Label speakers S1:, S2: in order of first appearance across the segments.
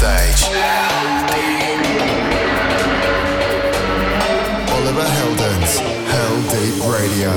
S1: stage. Oliver Heldens, Hell Deep Radio.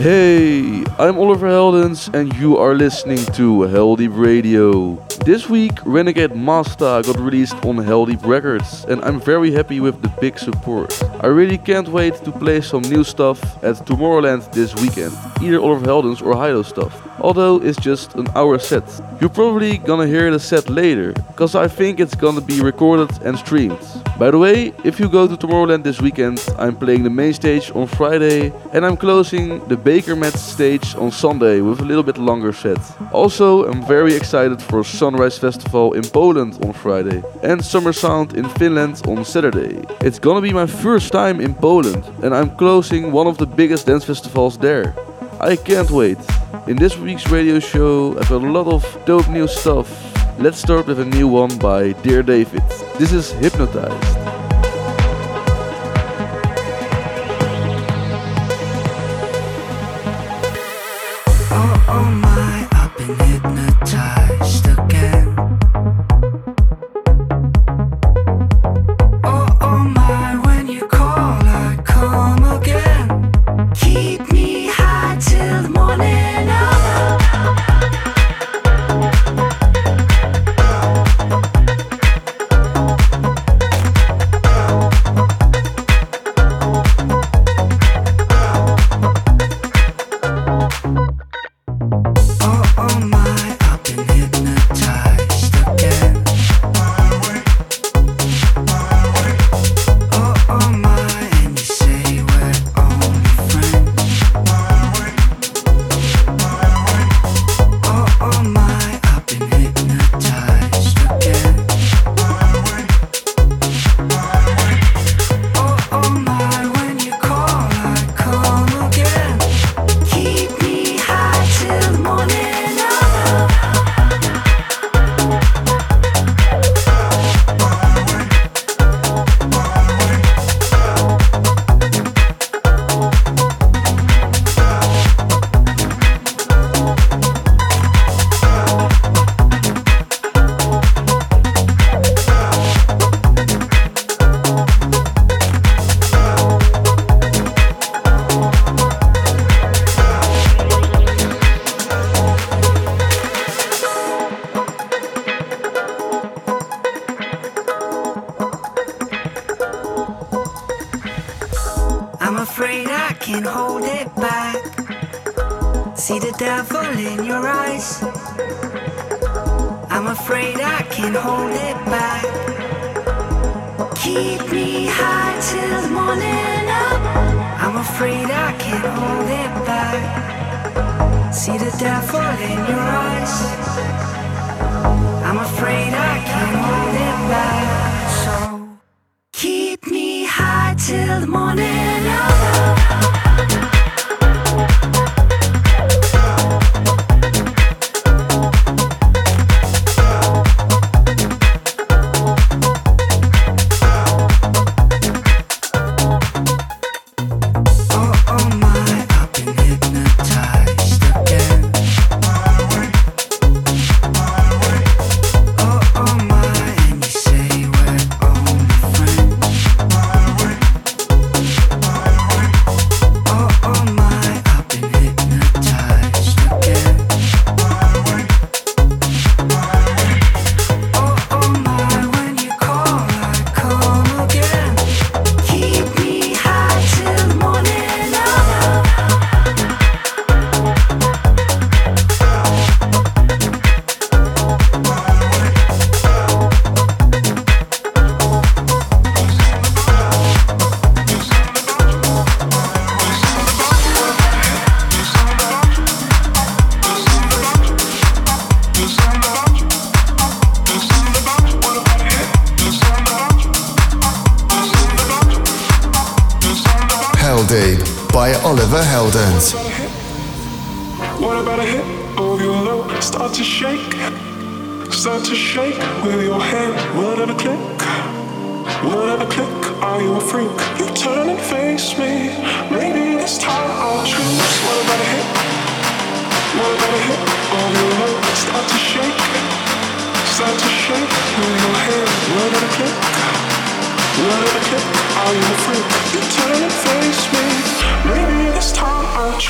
S2: Hey, I'm Oliver Heldens, and you are listening to Heldeep Radio. This week, Renegade Master got released on Heldeep Records, and I'm very happy with the big support. I really can't wait to play some new stuff at Tomorrowland this weekend, either Oliver Heldens or HiLo stuff although it's just an hour set. You're probably gonna hear the set later, cause I think it's gonna be recorded and streamed. By the way, if you go to Tomorrowland this weekend, I'm playing the main stage on Friday and I'm closing the Bakermat stage on Sunday with a little bit longer set. Also, I'm very excited for Sunrise Festival in Poland on Friday and Summer Sound in Finland on Saturday. It's gonna be my first time in Poland and I'm closing one of the biggest dance festivals there. I can't wait. In this week's radio show, I've got a lot of dope new stuff. Let's start with a new one by Dear David. This is Hypnotized.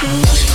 S3: You've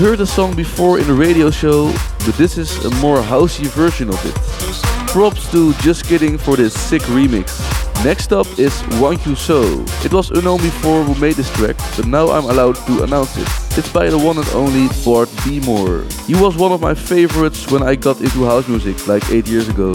S3: heard the song before in the radio show, but this is a more housey version of it. Props to Just Kiddin for this sick remix. Next up is Want You So. It was unknown before who made this track, but now I'm allowed to announce it. It's by the one and only Bart B More. He was one of my favorites when I got into house music like 8 years ago.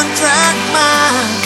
S4: A one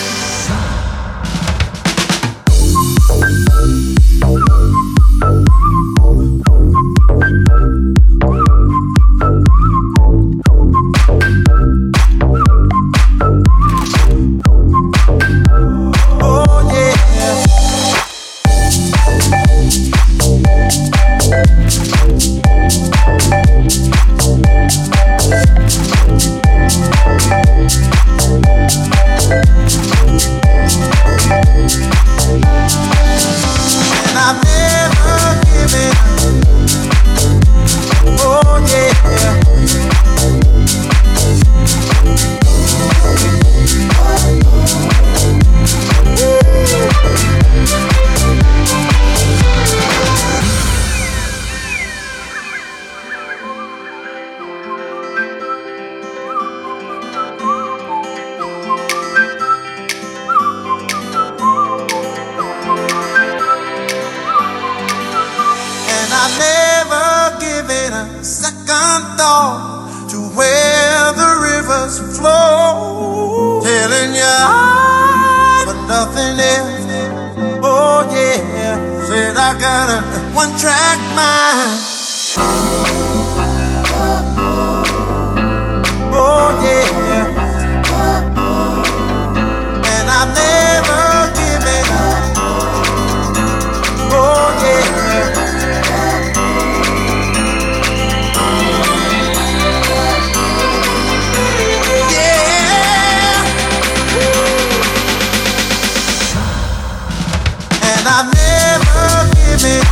S4: mind.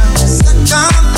S4: Oh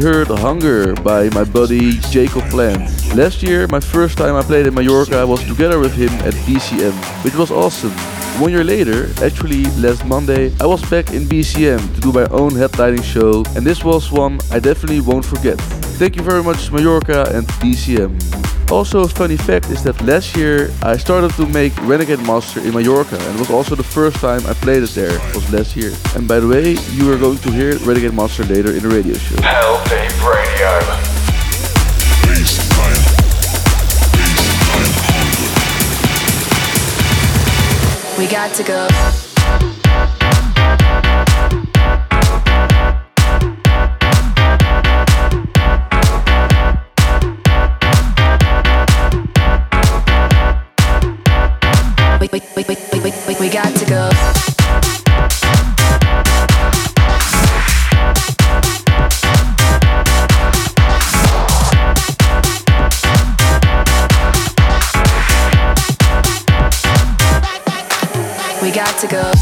S5: heard Hunger by my buddy Jacob Plant. Last year, my first time I played in Mallorca I was together with him at BCM, which was awesome. One year later, actually last Monday, I was back in BCM to do my own headlining show, and this was one I definitely won't forget. Thank you very much Mallorca and BCM. Also a funny fact is that last year I started to make Renegade Master in Mallorca and it was also the first time I played it there, it was last year. And by the way, you are going to hear Renegade Master later in the radio show.
S6: Heldeep Radio.
S7: We got to go.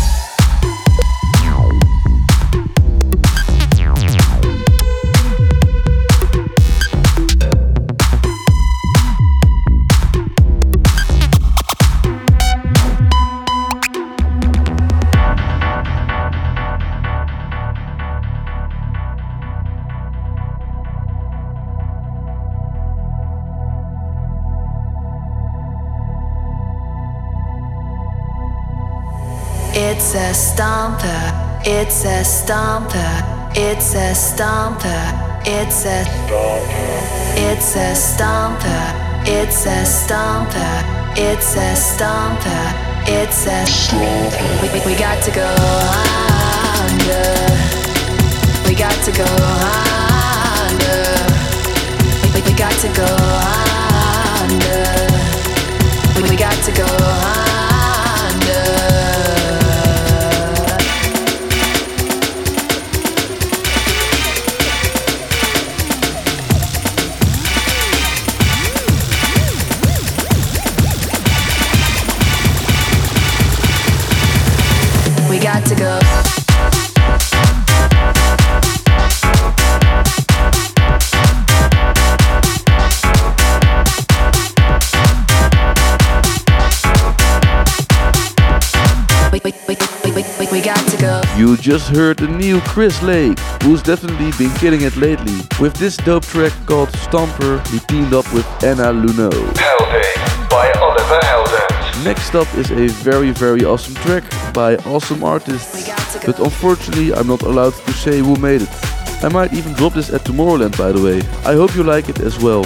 S7: It's a stomper. It's a stomper. It's a It's a stomper. It's a stomper. It's a stomper. It's a stomper. We, we, we got to go under. We got to go under. We, we, we got to go under.
S5: Just heard the new Chris Lake, who's definitely been killing it lately. With this dope track called Stomper, he teamed up with Anna Lunoe.
S6: Hellday by Oliver Heldens.
S5: Next up is a very very awesome track by awesome artists, but unfortunately I'm not allowed to say who made it. I might even drop this at Tomorrowland by the way. I hope you like it as well.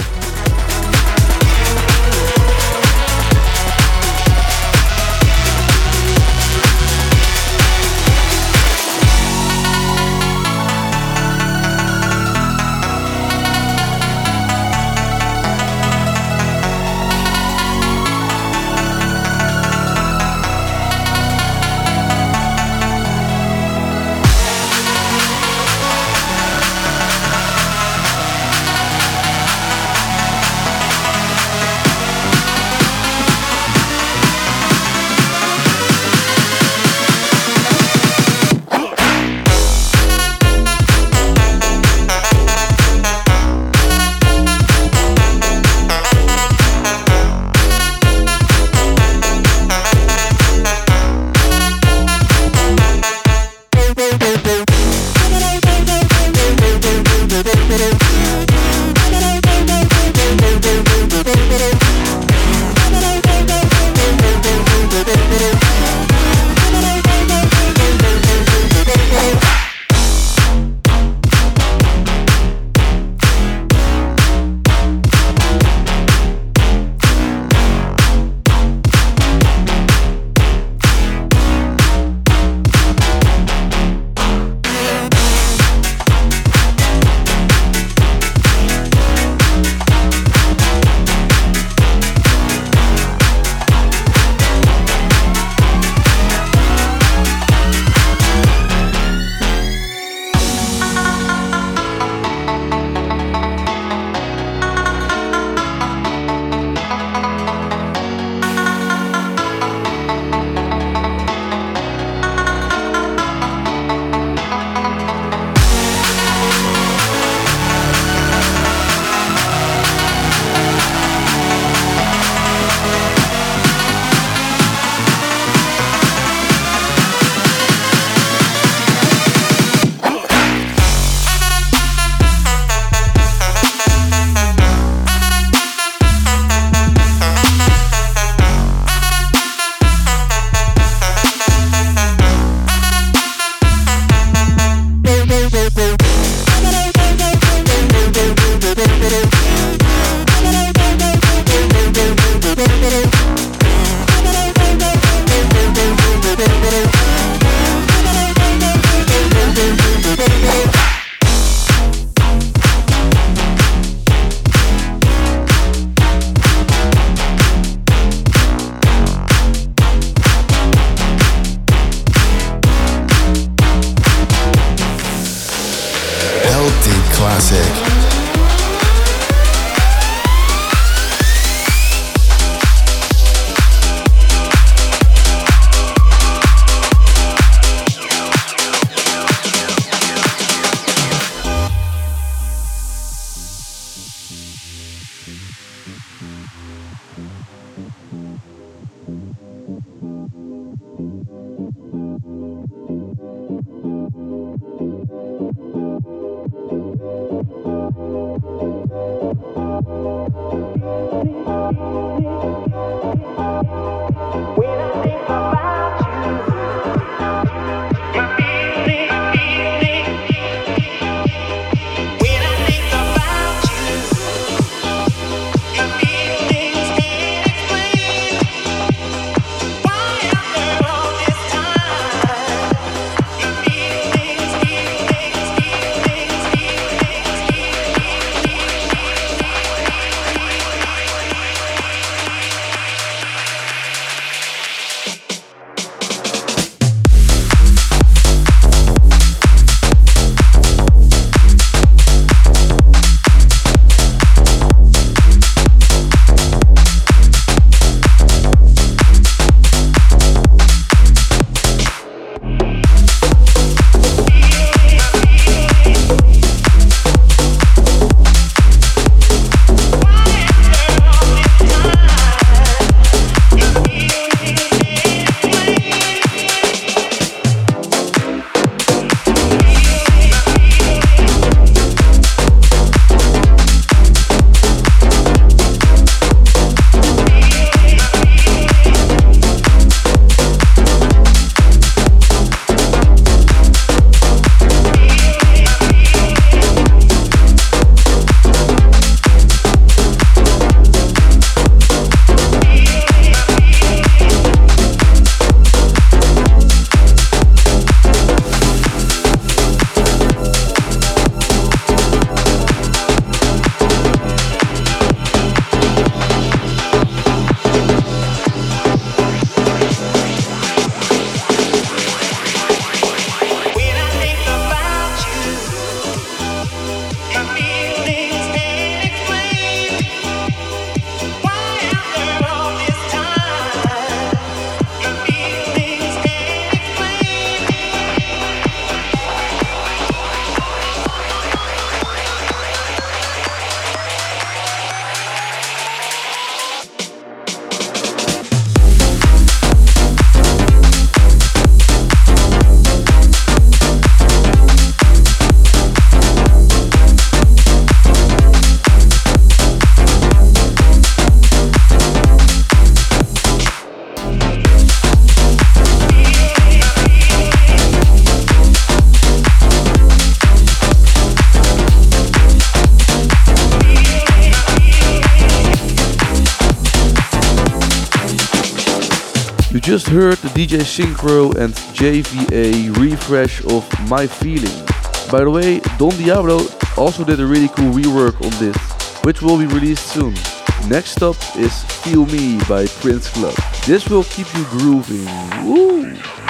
S5: Heard the DJ Synchro and JVA refresh of My Feeling. By the way, Don Diablo also did a really cool rework on this, which will be released soon. Next up is Feel Me by Prince Club. This will keep you grooving. Woo!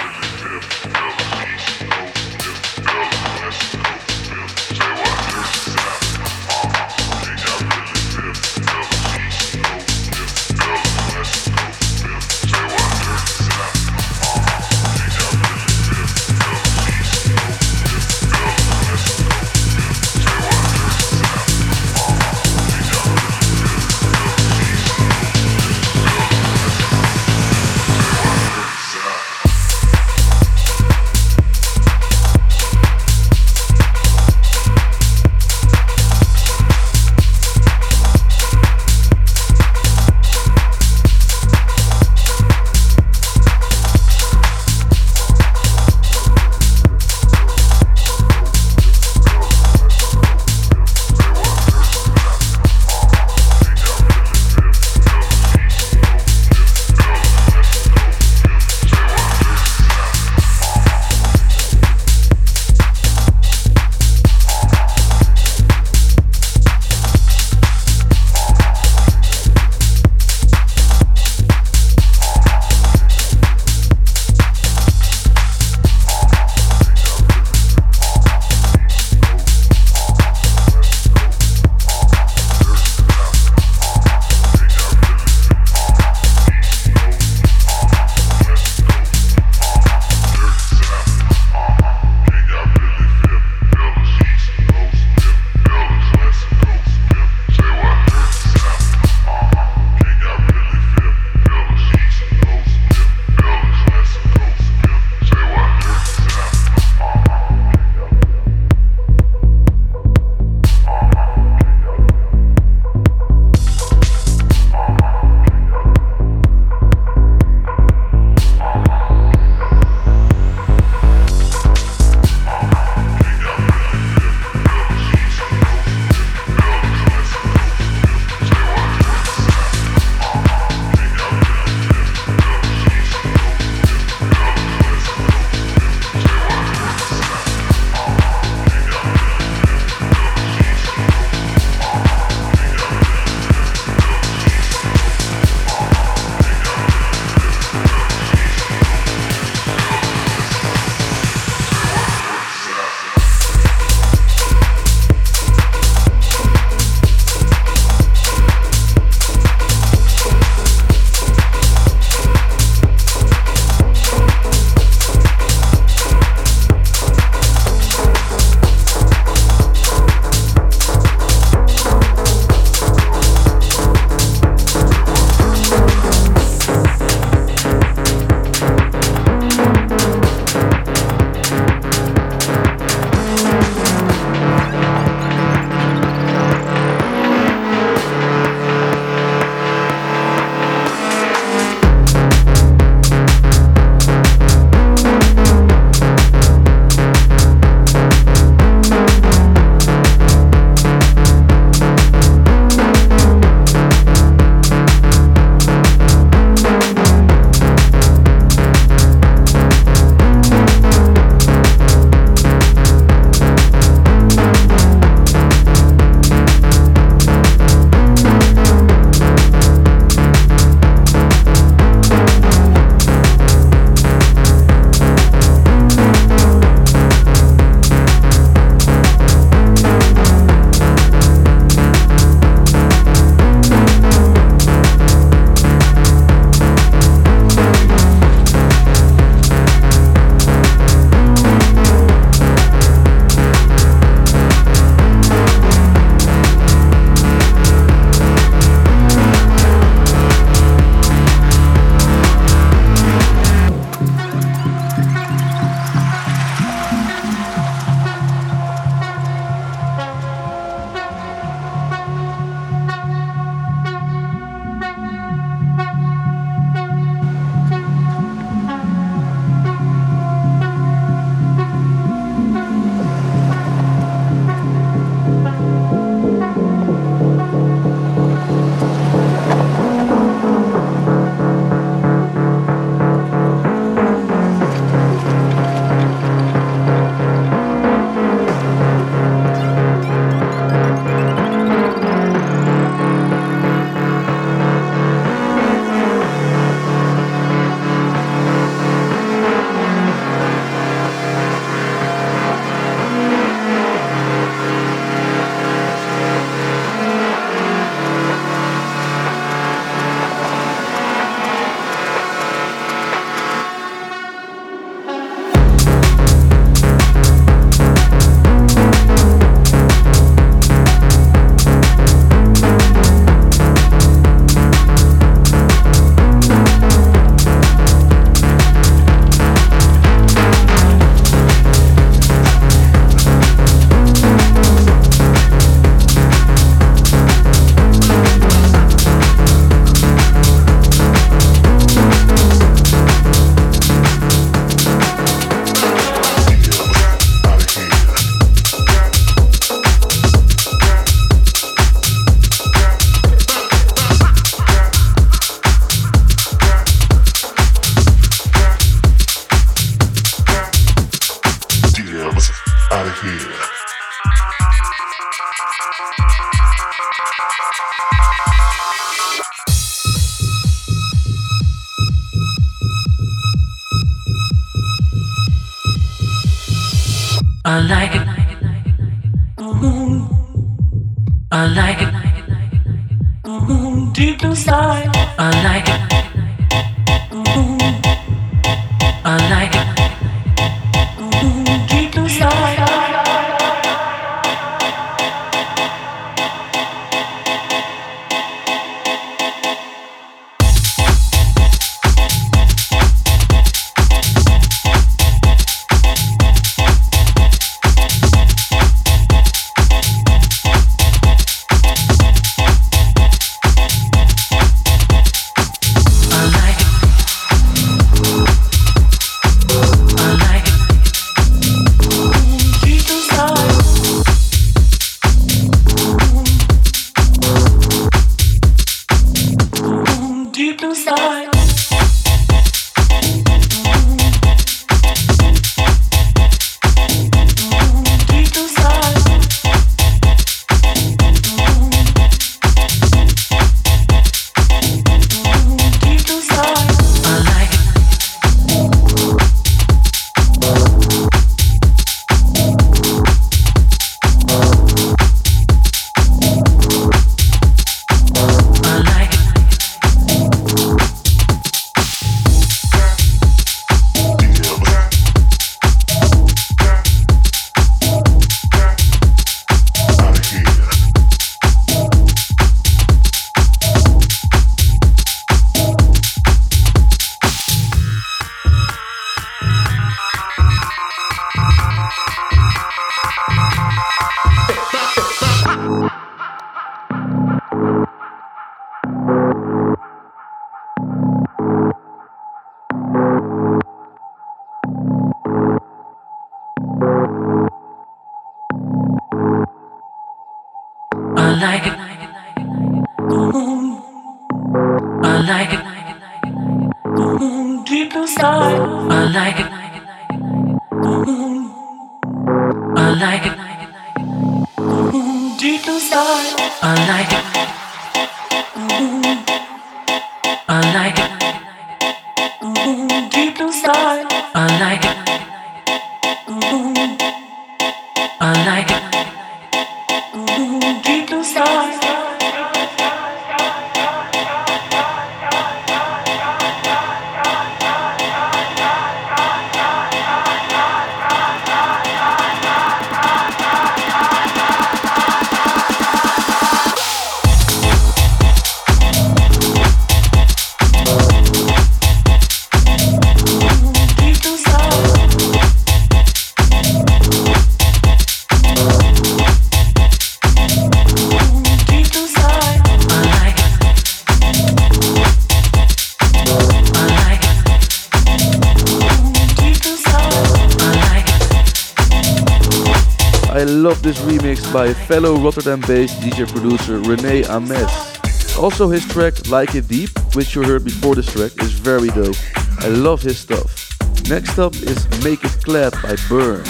S5: By fellow Rotterdam-based DJ producer Rene Amesz. Also his track Like It Deep, which you heard before this track, is very dope. I love his stuff. Next up is Make It Clap by Burns.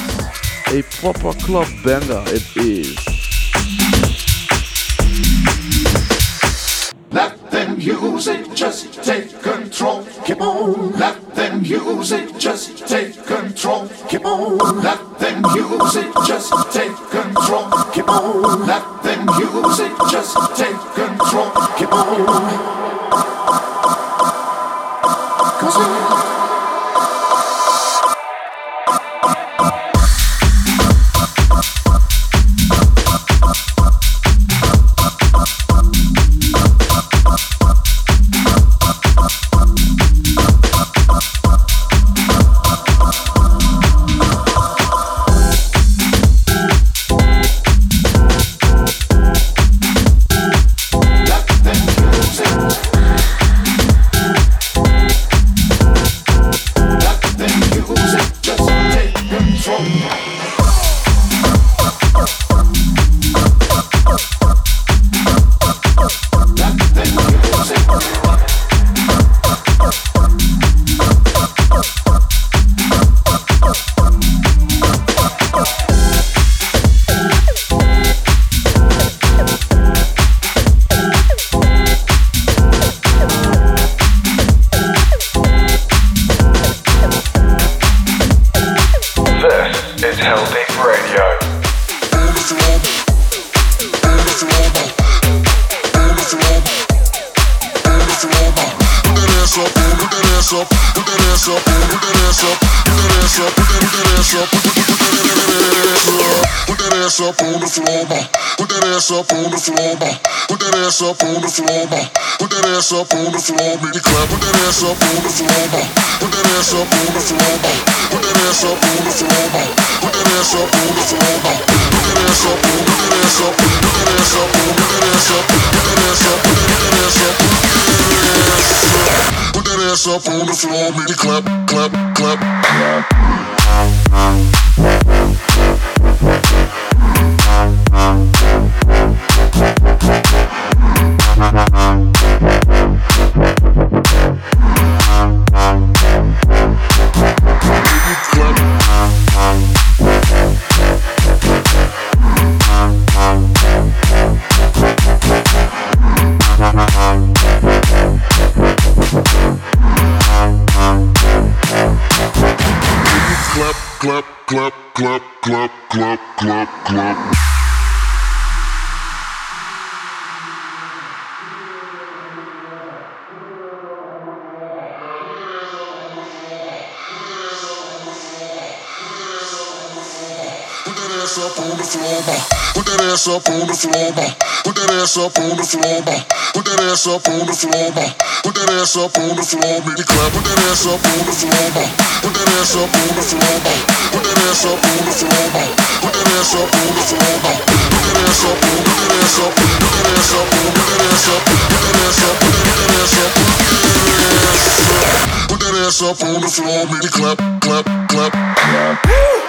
S5: A proper club banger it is.
S8: Music just take control. Keep on. Let the music just take control. Keep on. Let the music just take control. Keep on. Let the music just take control. Keep on. Cause
S9: floor, ma. Put that ass up on the floor, ma. Put that ass up on the floor, ma. Put that ass up on the floor, make clap. Put that ass up on the floor, ma. Put that ass up on the floor, ma. Put that ass up on the floor, ma. Put that ass up on the floor, ma. Put that ass up put that ass
S10: up, put that ass
S11: up put that ass up, put that ass up, put that ass up, put that ass up. On the floor, make clap, clap, clap, clap. ass up on the floor, ma. Put that ass up on the floor, ma. Put that ass up on the floor, ma. Put that ass up on the floor, make it clap. Put that ass up on the floor, ma. Put that ass up on the floor, ma. Put that ass up on the floor, ma. Put that ass up on the floor, ma. Put that ass up on, put that ass up, put that ass up, put that ass up, put that ass up, put that ass up, put that ass up. Put that ass up on the floor, make it clap, clap, clap, clap. Woo!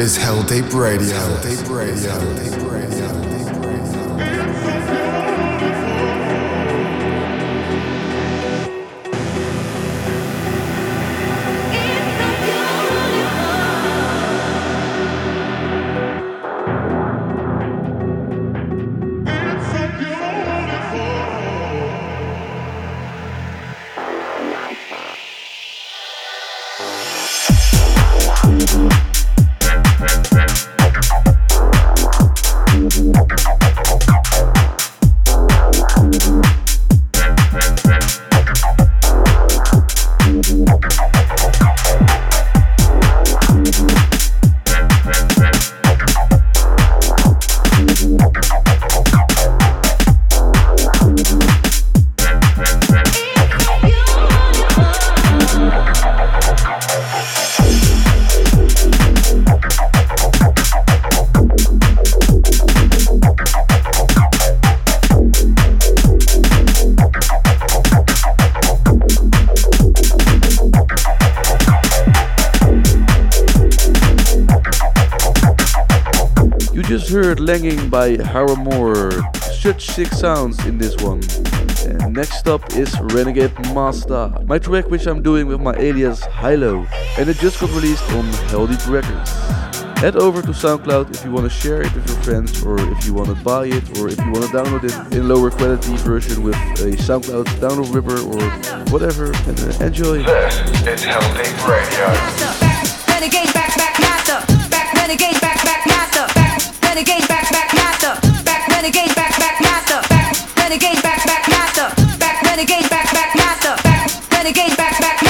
S11: is Heldeep Radio. Heldeep Radio. Heldeep Radio. Langing by Harmore. Such sick sounds in this one. And next up is Renegade Master, my track which I'm doing with my alias Hilo, and it just got released on Heldeep Records. Head over to SoundCloud if you want to share it with your friends, or if you want to buy it, or if you want to download it in lower quality version with a SoundCloud download ripper or whatever, and uh, enjoy. This is Heldeep Radio. Renegade back, back, master. Back, renegade back, back, master. Back, renegade back, back, master. Back, renegade back, back, master. Back, renegade back, back, master. Back, renegade back, back, master. Back, renegade back, back,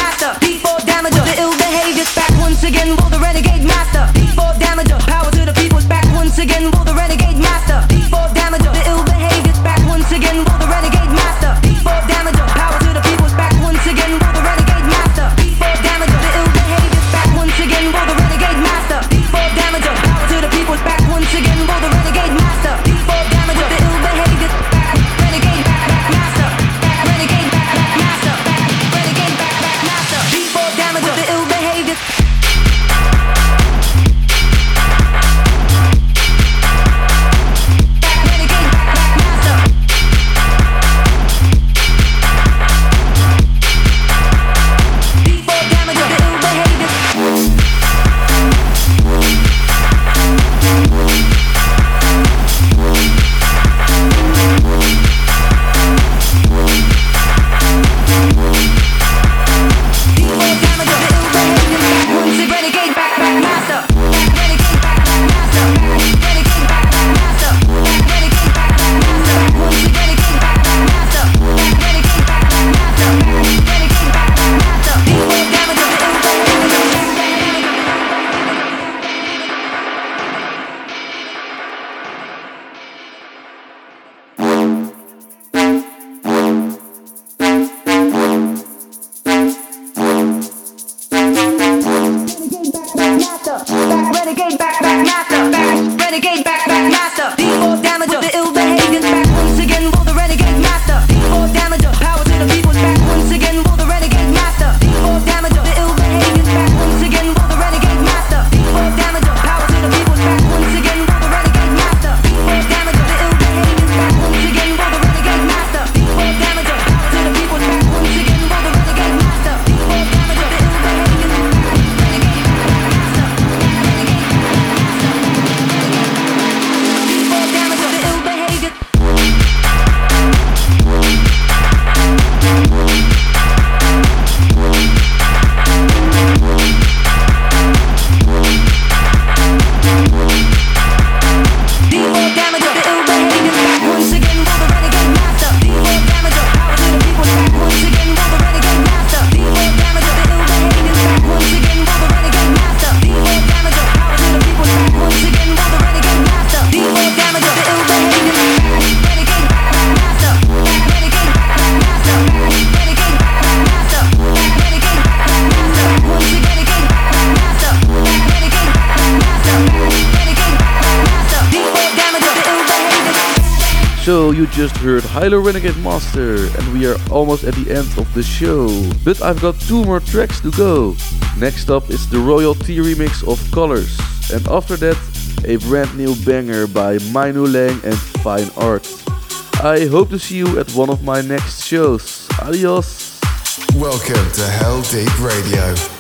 S5: you just heard Hilo Renegade Master, and we are almost at the end of the show. But I've got two more tracks to go. Next up is the Royal T remix of Colors, and after that, a brand new banger by Mainu Lang and Fine Art. I hope to see you at one of my next shows. Adios!
S12: Welcome to Heldeep Radio.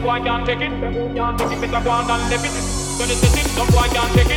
S13: no boy can't take it. Can't take it, better can't take it.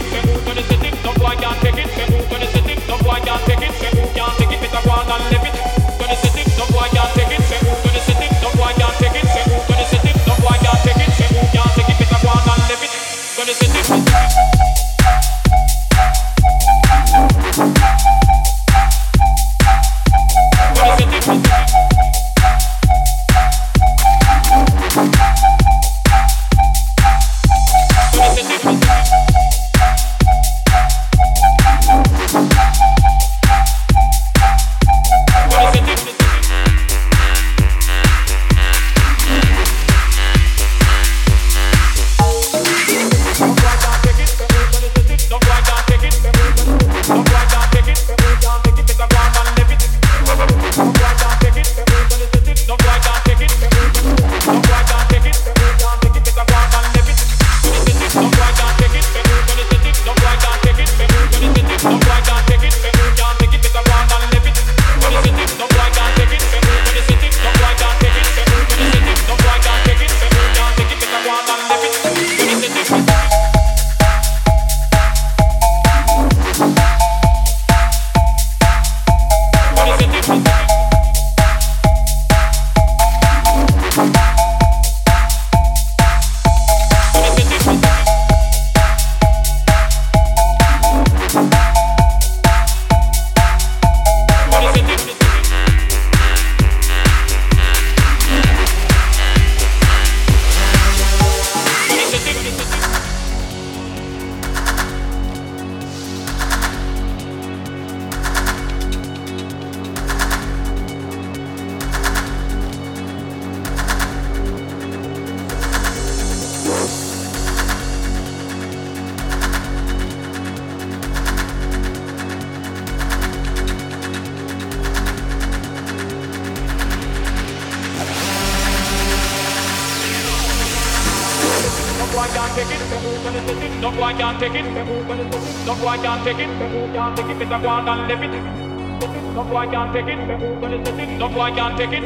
S13: Don't wanna take it. No boy can't take it. No boy can't take it.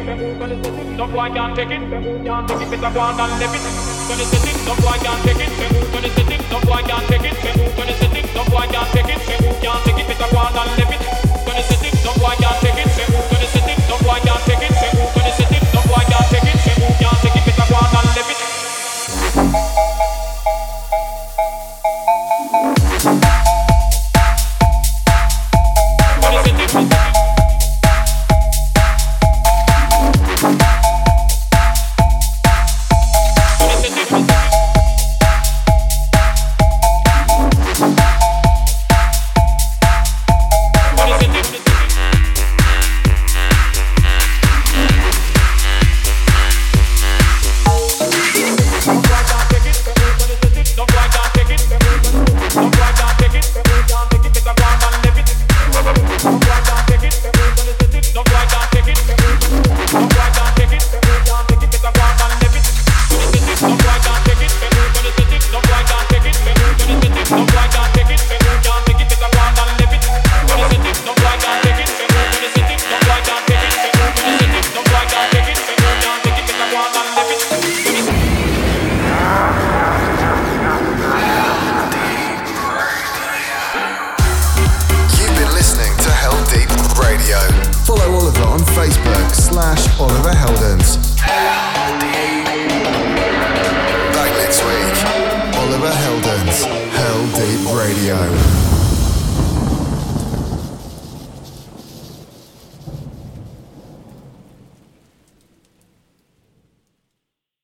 S13: No boy can't take it. Can't take it. Better go on and take it. When it's the thing, no boy can't take it. When it's the thing, no boy can't take it. When it's the thing, no boy can't take it. Can't take it. Better go on
S11: and
S1: take it.